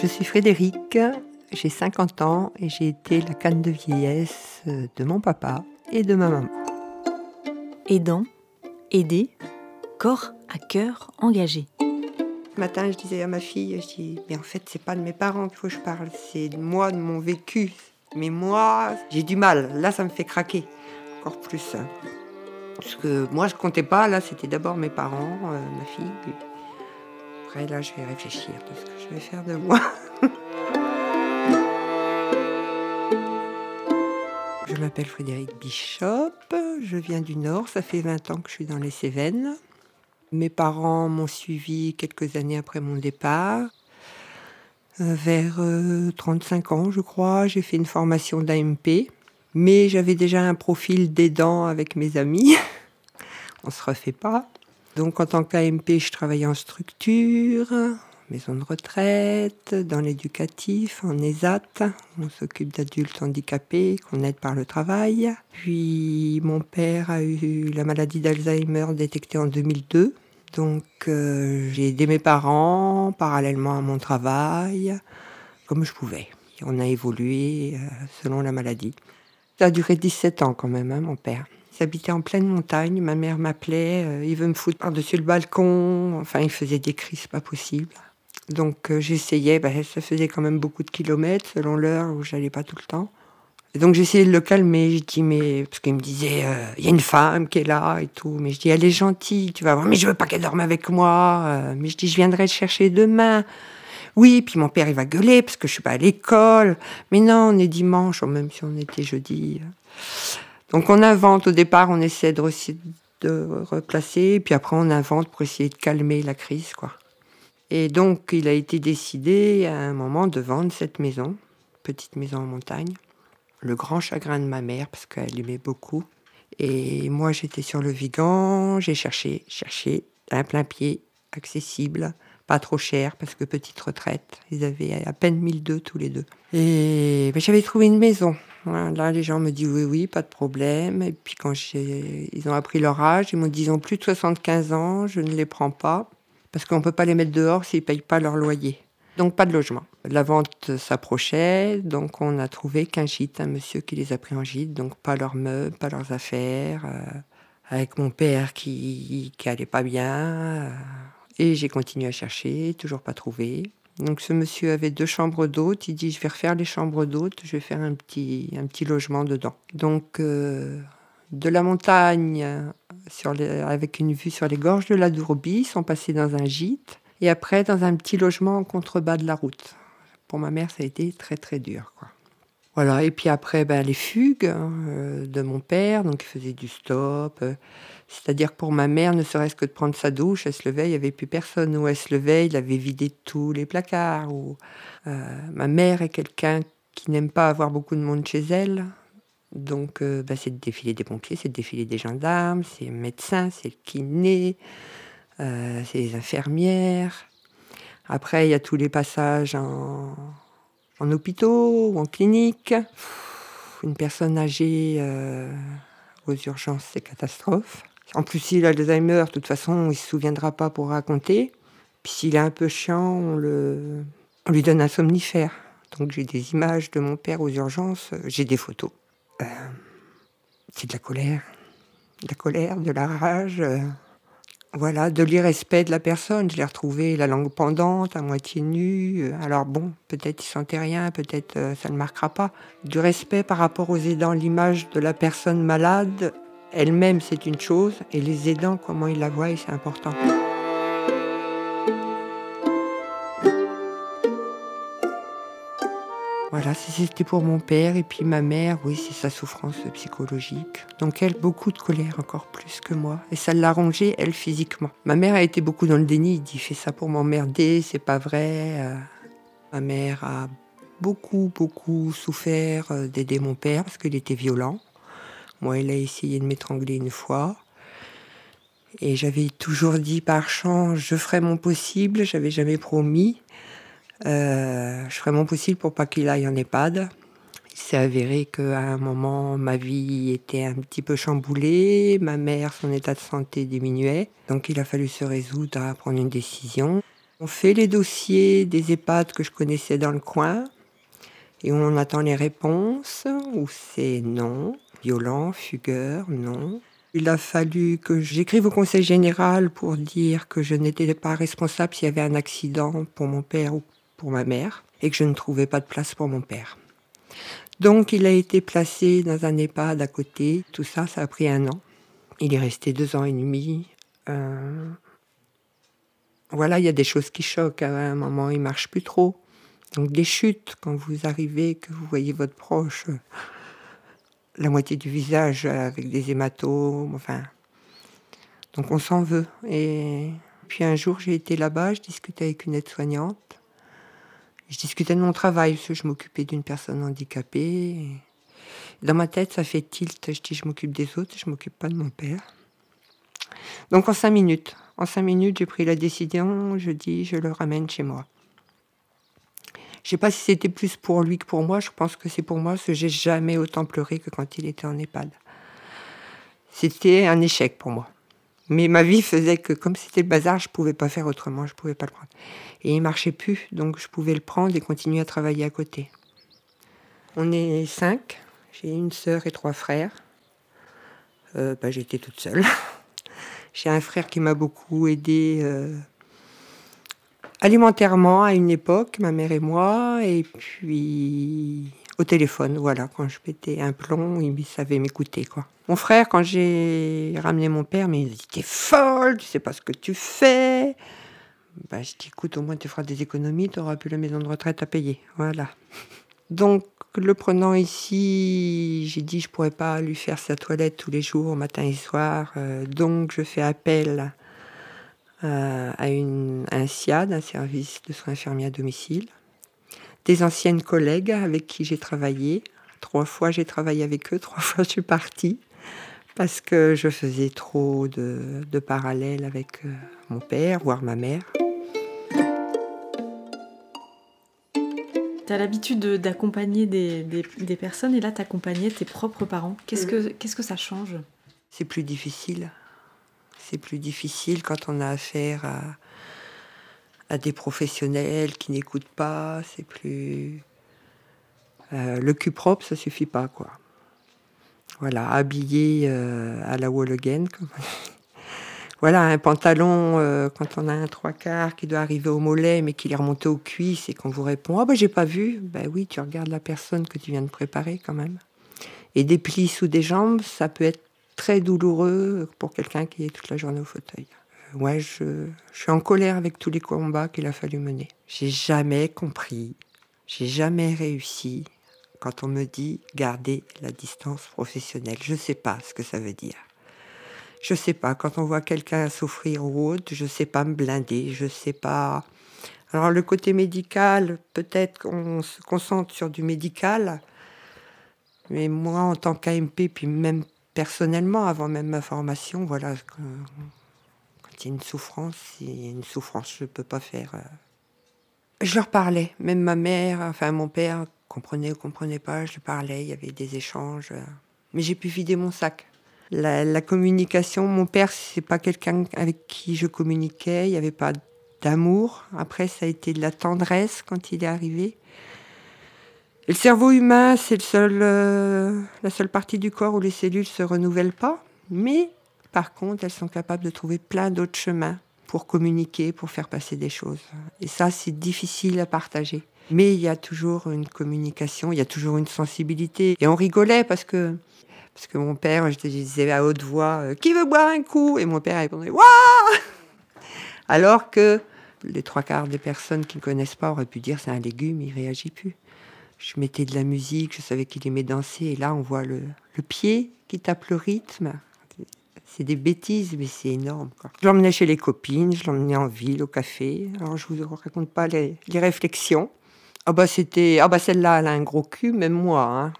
Je suis Frédéric, j'ai 50 ans et j'ai été la canne de vieillesse de mon papa et de ma maman. Aidant, aider, corps à cœur engagé. Ce matin, je disais à ma fille, je dis, mais en fait, c'est pas de mes parents qu'il faut que je parle, c'est de moi, de mon vécu. Mais moi, j'ai du mal. Là, ça me fait craquer encore plus. hein. Parce que moi, je comptais pas. Là, c'était d'abord mes parents, euh, ma fille. Là, je vais réfléchir de ce que je vais faire de moi. Je m'appelle Frédéric Bishop, je viens du Nord, ça fait 20 ans que je suis dans les Cévennes. Mes parents m'ont suivi quelques années après mon départ. Euh, vers euh, 35 ans, je crois, j'ai fait une formation d'AMP, mais j'avais déjà un profil d'aidant avec mes amis. On se refait pas. Donc en tant qu'AMP, je travaillais en structure, maison de retraite, dans l'éducatif, en ESAT. On s'occupe d'adultes handicapés qu'on aide par le travail. Puis mon père a eu la maladie d'Alzheimer détectée en 2002. Donc euh, j'ai aidé mes parents parallèlement à mon travail, comme je pouvais. On a évolué euh, selon la maladie. Ça a duré 17 ans quand même, hein, mon père. Il habitait en pleine montagne, ma mère m'appelait, euh, il veut me foutre par-dessus le balcon. Enfin, il faisait des cris, c'est pas possible. Donc euh, j'essayais, bah, ça faisait quand même beaucoup de kilomètres selon l'heure où j'allais pas tout le temps. Donc j'essayais de le calmer, je dis mais parce qu'il me disait euh, il y a une femme qui est là et tout, mais je dis elle est gentille, tu vas voir, mais je veux pas qu'elle dorme avec moi, mais je dis je viendrai le chercher demain. Oui, puis mon père il va gueuler parce que je suis pas à l'école. Mais non, on est dimanche, ou même si on était jeudi. Donc on invente au départ, on essaie de, de replacer, puis après on invente pour essayer de calmer la crise quoi. Et donc, il a été décidé à un moment de vendre cette maison, petite maison en montagne. Le grand chagrin de ma mère, parce qu'elle aimait beaucoup. Et moi, j'étais sur le Vigan, j'ai cherché, cherché, un plein pied, accessible, pas trop cher, parce que petite retraite. Ils avaient à peine 1002 tous les deux. Et ben, j'avais trouvé une maison. Là, les gens me disent oui, oui, pas de problème. Et puis, quand ils ont appris leur âge, ils m'ont dit ils ont plus de 75 ans, je ne les prends pas parce qu'on ne peut pas les mettre dehors s'ils ne payent pas leur loyer. Donc pas de logement. La vente s'approchait, donc on a trouvé qu'un gîte, un monsieur qui les a pris en gîte, donc pas leurs meubles, pas leurs affaires, euh, avec mon père qui, qui pas bien. et j'ai continué à chercher, toujours pas trouvé. Donc ce monsieur avait deux chambres d'hôtes, il dit je vais refaire les chambres d'hôtes, je vais faire un petit, un petit logement dedans. Donc euh, de la montagne avec une vue sur les gorges de la Dourbie, sont passés dans un gîte et après dans un petit logement en contrebas de la route. Pour ma mère, ça a été très très dur. Quoi. Voilà, et puis après, ben, les fugues hein, euh, de mon père, donc il faisait du stop. euh, C'est-à-dire pour ma mère, ne serait-ce que de prendre sa douche, elle se levait, il n'y avait plus personne. Ou elle se levait, il avait vidé tous les placards. Ou, euh, ma mère est quelqu'un qui n'aime pas avoir beaucoup de monde chez elle. Donc, euh, bah, c'est de défiler des pompiers, c'est de défiler des gendarmes, c'est le médecin, c'est le kiné, euh, c'est les infirmières. Après, il y a tous les passages en, en hôpitaux ou en clinique. Une personne âgée aux urgences, c'est catastrophe. En plus, s'il a Alzheimer, de toute façon, il se souviendra pas pour raconter. Puis s'il est un peu chiant, on, le, on lui donne un somnifère. Donc j'ai des images de mon père aux urgences, j'ai des photos. Euh, c'est de la colère. De la colère, de la rage. euh, voilà, de l'irrespect de la personne. Je l'ai retrouvé la langue pendante, à moitié nue. Alors bon, peut-être il sentait rien, peut-être euh, ça ne marquera pas. Du respect par rapport aux aidants, l'image de la personne malade, elle-même c'est une chose, et les aidants, comment ils la voient, c'est important. Voilà, c'était pour mon père et puis ma mère, oui, c'est sa souffrance psychologique. Donc elle, beaucoup de colère, encore plus que moi. Et ça l'a rongée, elle, physiquement. Ma mère a été beaucoup dans le déni, il dit, fais ça pour m'emmerder, c'est pas vrai. Euh, Ma mère a beaucoup, beaucoup souffert euh, d'aider mon père parce qu'il était violent. Moi, elle a essayé de m'étrangler une fois. Et j'avais toujours dit par chant, je ferai mon possible, j'avais jamais promis. Euh, je ferai mon possible pour pas qu'il aille en EHPAD. Il s'est avéré qu'à un moment, ma vie était un petit peu chamboulée, ma mère, son état de santé diminuait, donc il a fallu se résoudre à prendre une décision. On fait les dossiers des EHPAD que je connaissais dans le coin et on attend les réponses où c'est non, violent, fugueur, non. Il a fallu que j'écrive au conseil général pour dire que je n'étais pas responsable s'il y avait un accident pour mon père ou pour ma mère et que je ne trouvais pas de place pour mon père. Donc il a été placé dans un EHPAD à côté. Tout ça, ça a pris un an. Il est resté deux ans et demi. Euh, voilà, il y a des choses qui choquent. À un moment, il marche plus trop. Donc des chutes quand vous arrivez, que vous voyez votre proche la moitié du visage avec des hématomes, enfin. Donc on s'en veut. Et puis un jour, j'ai été là-bas, je discutais avec une aide-soignante. Je discutais de mon travail, parce que je m'occupais d'une personne handicapée. Dans ma tête, ça fait tilt. Je dis, je m'occupe des autres, je m'occupe pas de mon père. Donc en cinq minutes, en cinq minutes, j'ai pris la décision. Je dis, je le ramène chez moi. Je sais pas si c'était plus pour lui que pour moi. Je pense que c'est pour moi, parce que j'ai jamais autant pleuré que quand il était en EHPAD. C'était un échec pour moi. Mais ma vie faisait que, comme c'était le bazar, je pouvais pas faire autrement, je pouvais pas le prendre. Et il marchait plus, donc je pouvais le prendre et continuer à travailler à côté. On est cinq. J'ai une sœur et trois frères. Euh, bah, j'étais toute seule. J'ai un frère qui m'a beaucoup aidé euh, alimentairement à une époque, ma mère et moi, et puis au téléphone, voilà, quand je pétais un plomb, il savait m'écouter, quoi. Mon frère, quand j'ai ramené mon père, mais il dit T'es folle, tu sais pas ce que tu fais. Bah, je dis Écoute, au moins tu feras des économies, tu auras plus la maison de retraite à payer. Voilà. Donc, le prenant ici, j'ai dit Je pourrais pas lui faire sa toilette tous les jours, matin et soir. Euh, donc, je fais appel euh, à, une, un SIAD, un service de soins infirmiers à domicile. Des anciennes collègues avec qui j'ai travaillé. Trois fois j'ai travaillé avec eux, trois fois je suis partie parce que je faisais trop de, de parallèles avec euh, mon père, voire ma mère. Tu as l'habitude d'accompagner des, des, des, personnes et là tu accompagnais tes propres parents. Qu'est-ce que, qu'est-ce que ça change? C'est plus difficile c'est plus difficile quand on a affaire à, des professionnels qui n'écoutent pas. C'est plus. Euh, le cul propre, ça suffit pas, quoi. Voilà, habillé euh, à la wall again. voilà, un pantalon, euh, quand on a un trois quarts qui doit arriver au mollet, mais qui est remonté aux cuisses et qu'on vous répond Ah, ben j'ai pas vu. Ben oui, tu regardes la personne que tu viens de préparer quand même. Et des plis sous des jambes, ça peut être très douloureux pour quelqu'un qui est toute la journée au fauteuil. Euh, ouais, je, je suis en colère avec tous les combats qu'il a fallu mener. J'ai jamais compris, j'ai jamais réussi quand on me dit garder la distance professionnelle. Je sais pas ce que ça veut dire. Je sais pas. Quand on voit quelqu'un souffrir ou autre, je sais pas me blinder. Je sais pas. Alors le côté médical, peut-être qu'on se concentre sur du médical, mais moi en tant qu'AMP, puis même personnellement, avant même ma formation, voilà, quand il y a une souffrance, il y a une souffrance, je ne peux pas faire. Euh. Je leur parlais, même ma mère, enfin mon père, comprenait ou comprenait pas, je parlais, il y avait des échanges. Euh. Mais j'ai pu vider mon sac. La, communication, mon père, c'est pas quelqu'un avec qui je communiquais, il n'y avait pas d'amour. Après, ça a été de la tendresse quand il est arrivé le cerveau humain, c'est euh, la seule partie du corps où les cellules se renouvellent pas, mais par contre, elles sont capables de trouver plein d'autres chemins pour communiquer, pour faire passer des choses. Et ça, c'est difficile à partager. Mais il y a toujours une communication, il y a toujours une sensibilité. Et on rigolait parce que, parce que mon père, je disais à haute voix, euh, qui veut boire un coup? Et mon père répondait, waouh Alors que les trois quarts des personnes qui ne connaissent pas auraient pu dire c'est un légume, il réagit plus je mettais de la musique, je savais qu'il aimait danser, et là on voit le, pied qui tape le rythme. C'est des bêtises, mais c'est énorme. Je l'emmenais chez les copines, je l'emmenais en ville, au café. Alors je vous raconte pas les, réflexions. Ah bah c'était, ah bah celle-là, elle a un gros cul, même moi. Hein.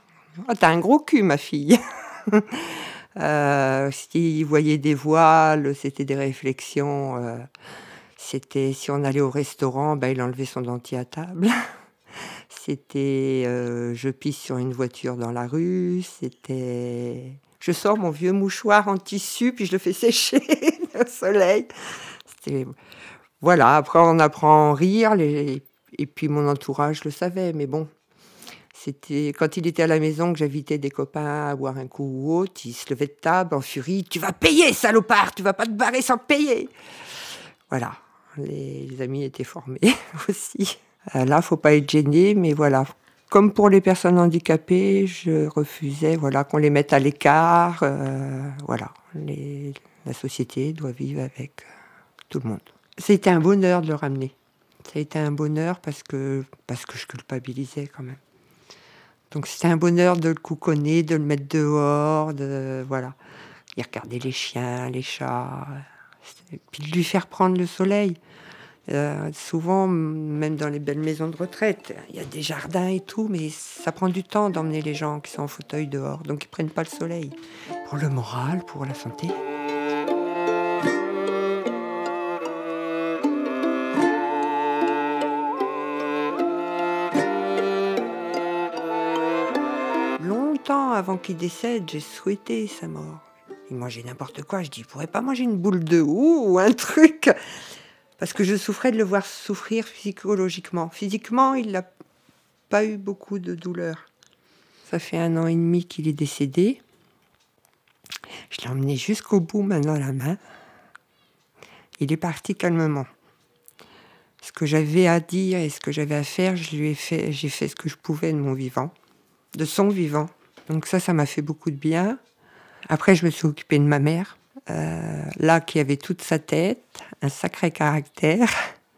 Ah t'as un gros cul, ma fille. euh, S'il voyait des voiles, c'était des réflexions. Euh, c'était si on allait au restaurant, bah, il enlevait son dentier à table. C'était euh, je pisse sur une voiture dans la rue. C'était je sors mon vieux mouchoir en tissu puis je le fais sécher au soleil. Voilà, après on apprend à rire, et puis mon entourage le savait, mais bon, c'était quand il était à la maison que j'invitais des copains à boire un coup ou autre, il se levait de table en furie, tu vas payer salopard, tu vas pas te barrer sans payer. Voilà, les amis étaient formés aussi. Euh, là, faut pas être gêné, mais voilà. Comme pour les personnes handicapées, je refusais voilà, qu'on les mette à l'écart. Euh, voilà, la société doit vivre avec euh, tout le monde. C'était un bonheur de le ramener. Ça a été un bonheur parce que, parce que je culpabilisais quand même. Donc c'était un bonheur de le couconner, de le mettre dehors, de voilà. Il regardait les chiens, les chats, puis de lui faire prendre le soleil. Euh, souvent, même dans les belles maisons de retraite, il y a des jardins et tout, mais ça prend du temps d'emmener les gens qui sont en fauteuil dehors, donc ils prennent pas le soleil. Pour le moral, pour la santé. Longtemps avant qu'il décède, j'ai souhaité sa mort. Il mangeait n'importe quoi. Je dis, il pourrait pas manger une boule de houx ou un truc parce que je souffrais de le voir souffrir psychologiquement. Physiquement, il n'a pas eu beaucoup de douleur. Ça fait un an et demi qu'il est décédé. Je l'ai emmené jusqu'au bout, maintenant la main. Il est parti calmement. Ce que j'avais à dire et ce que j'avais à faire, je lui ai fait, j'ai fait ce que je pouvais de mon vivant, de son vivant. Donc ça, ça m'a fait beaucoup de bien. Après, je me suis occupée de ma mère. Euh, là qui avait toute sa tête, un sacré caractère,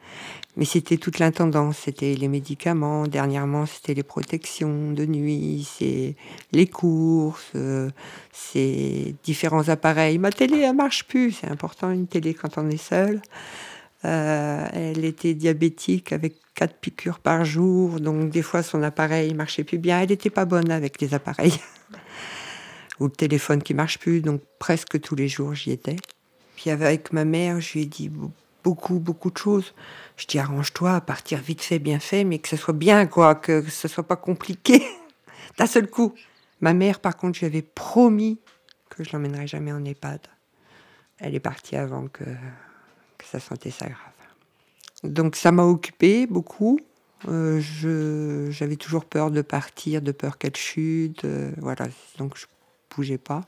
mais c'était toute l'intendance, c'était les médicaments, dernièrement c'était les protections de nuit, c'est les courses, euh, c'est différents appareils. Ma télé, elle marche plus, c'est important une télé quand on est seul. Euh, elle était diabétique avec quatre piqûres par jour, donc des fois son appareil marchait plus bien. Elle n'était pas bonne avec les appareils. ou le téléphone qui marche plus, donc presque tous les jours j'y étais. Puis avec ma mère, je lui ai dit beaucoup, beaucoup de choses. Je dis arrange-toi à partir vite fait, bien fait, mais que ce soit bien, quoi, que ce soit pas compliqué d'un seul coup. Ma mère, par contre, je lui avais promis que je l'emmènerais jamais en EHPAD. Elle est partie avant que, que sa santé s'aggrave. Donc ça m'a occupé beaucoup. Euh, j'avais toujours peur de partir, de peur qu'elle chute. Euh, voilà, donc je bougeais pas.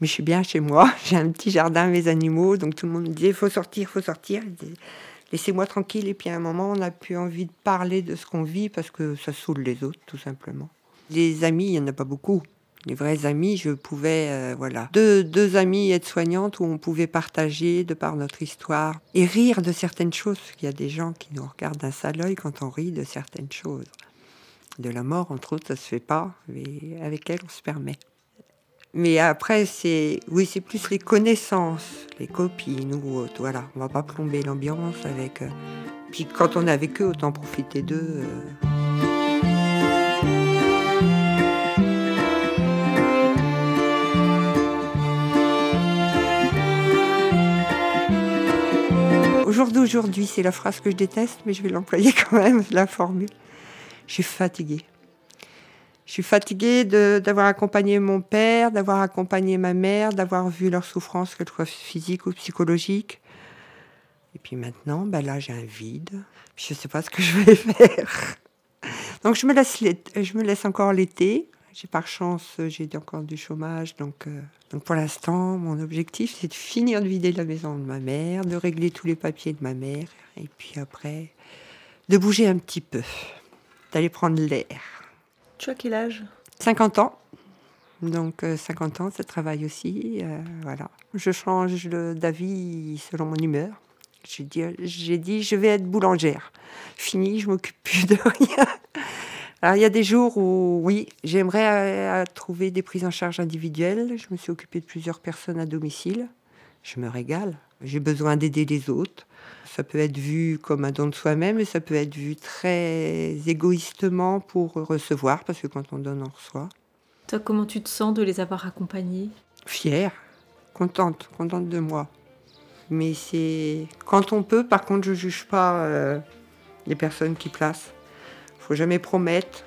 Mais je suis bien chez moi. J'ai un petit jardin, mes animaux. Donc tout le monde me disait, faut sortir, faut sortir. Laissez-moi tranquille. Et puis à un moment, on a plus envie de parler de ce qu'on vit parce que ça saoule les autres, tout simplement. Les amis, il n'y en a pas beaucoup. Les vrais amis, je pouvais, euh, voilà, deux, deux amis aides-soignantes où on pouvait partager de par notre histoire et rire de certaines choses. Il y a des gens qui nous regardent d'un sale œil quand on rit de certaines choses. De la mort, entre autres, ça se fait pas, mais avec elle, on se permet. Mais après, c'est oui, c'est plus les connaissances, les copines ou autres. Voilà, on va pas plomber l'ambiance avec. Euh, puis quand on est avec eux, autant profiter d'eux. Euh. Au jour d'aujourd'hui, c'est la phrase que je déteste, mais je vais l'employer quand même, la formule. Je suis fatiguée. Je suis fatiguée d'avoir accompagné mon père, d'avoir accompagné ma mère, d'avoir vu leur souffrance, qu'elle soit physique ou psychologique. Et puis maintenant, ben là, j'ai un vide. Je ne sais pas ce que je vais faire. Donc je me laisse, je me laisse encore l'été. J'ai par chance, j'ai encore du chômage. Donc, euh, donc pour l'instant, mon objectif, c'est de finir de vider la maison de ma mère, de régler tous les papiers de ma mère. Et puis après, de bouger un petit peu, d'aller prendre l'air. Tu as quel âge? 50 ans. Donc 50 euh, ans, ça travaille aussi. Euh, voilà. Je change d'avis selon mon humeur. J'ai dit, j'ai dit, je vais être boulangère. Fini, je m'occupe plus de rien. Alors il y a des jours où, oui, j'aimerais euh, trouver des prises en charge individuelles. Je me suis occupée de plusieurs personnes à domicile. Je me régale. J'ai besoin d'aider les autres. Ça peut être vu comme un don de soi-même et ça peut être vu très égoïstement pour recevoir, parce que quand on donne, on reçoit. Toi, comment tu te sens de les avoir accompagnés? Fière, contente, contente de moi. Mais c'est quand on peut, par contre, je juge pas euh, les personnes qui placent. Faut jamais promettre.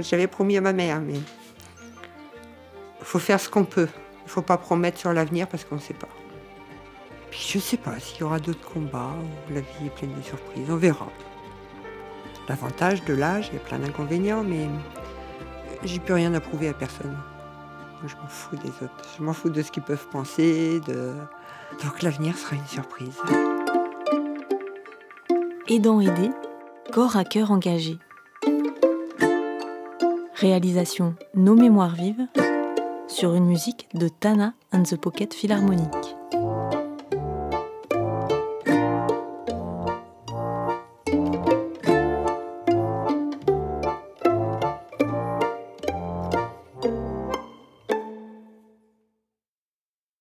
J'avais promis à ma mère, mais il faut faire ce qu'on peut. Il faut pas promettre sur l'avenir parce qu'on ne sait pas. Je ne sais pas s'il y aura d'autres combats où la vie est pleine de surprises. On verra. L'avantage de l'âge, il y a plein d'inconvénients, mais j'ai plus rien à prouver à personne. je m'en fous des autres. Je m'en fous de ce qu'ils peuvent penser. De... Donc l'avenir sera une surprise. Aidant aider, corps à cœur engagé. Réalisation Nos Mémoires Vives sur une musique de Tana and the Pocket Philharmonique.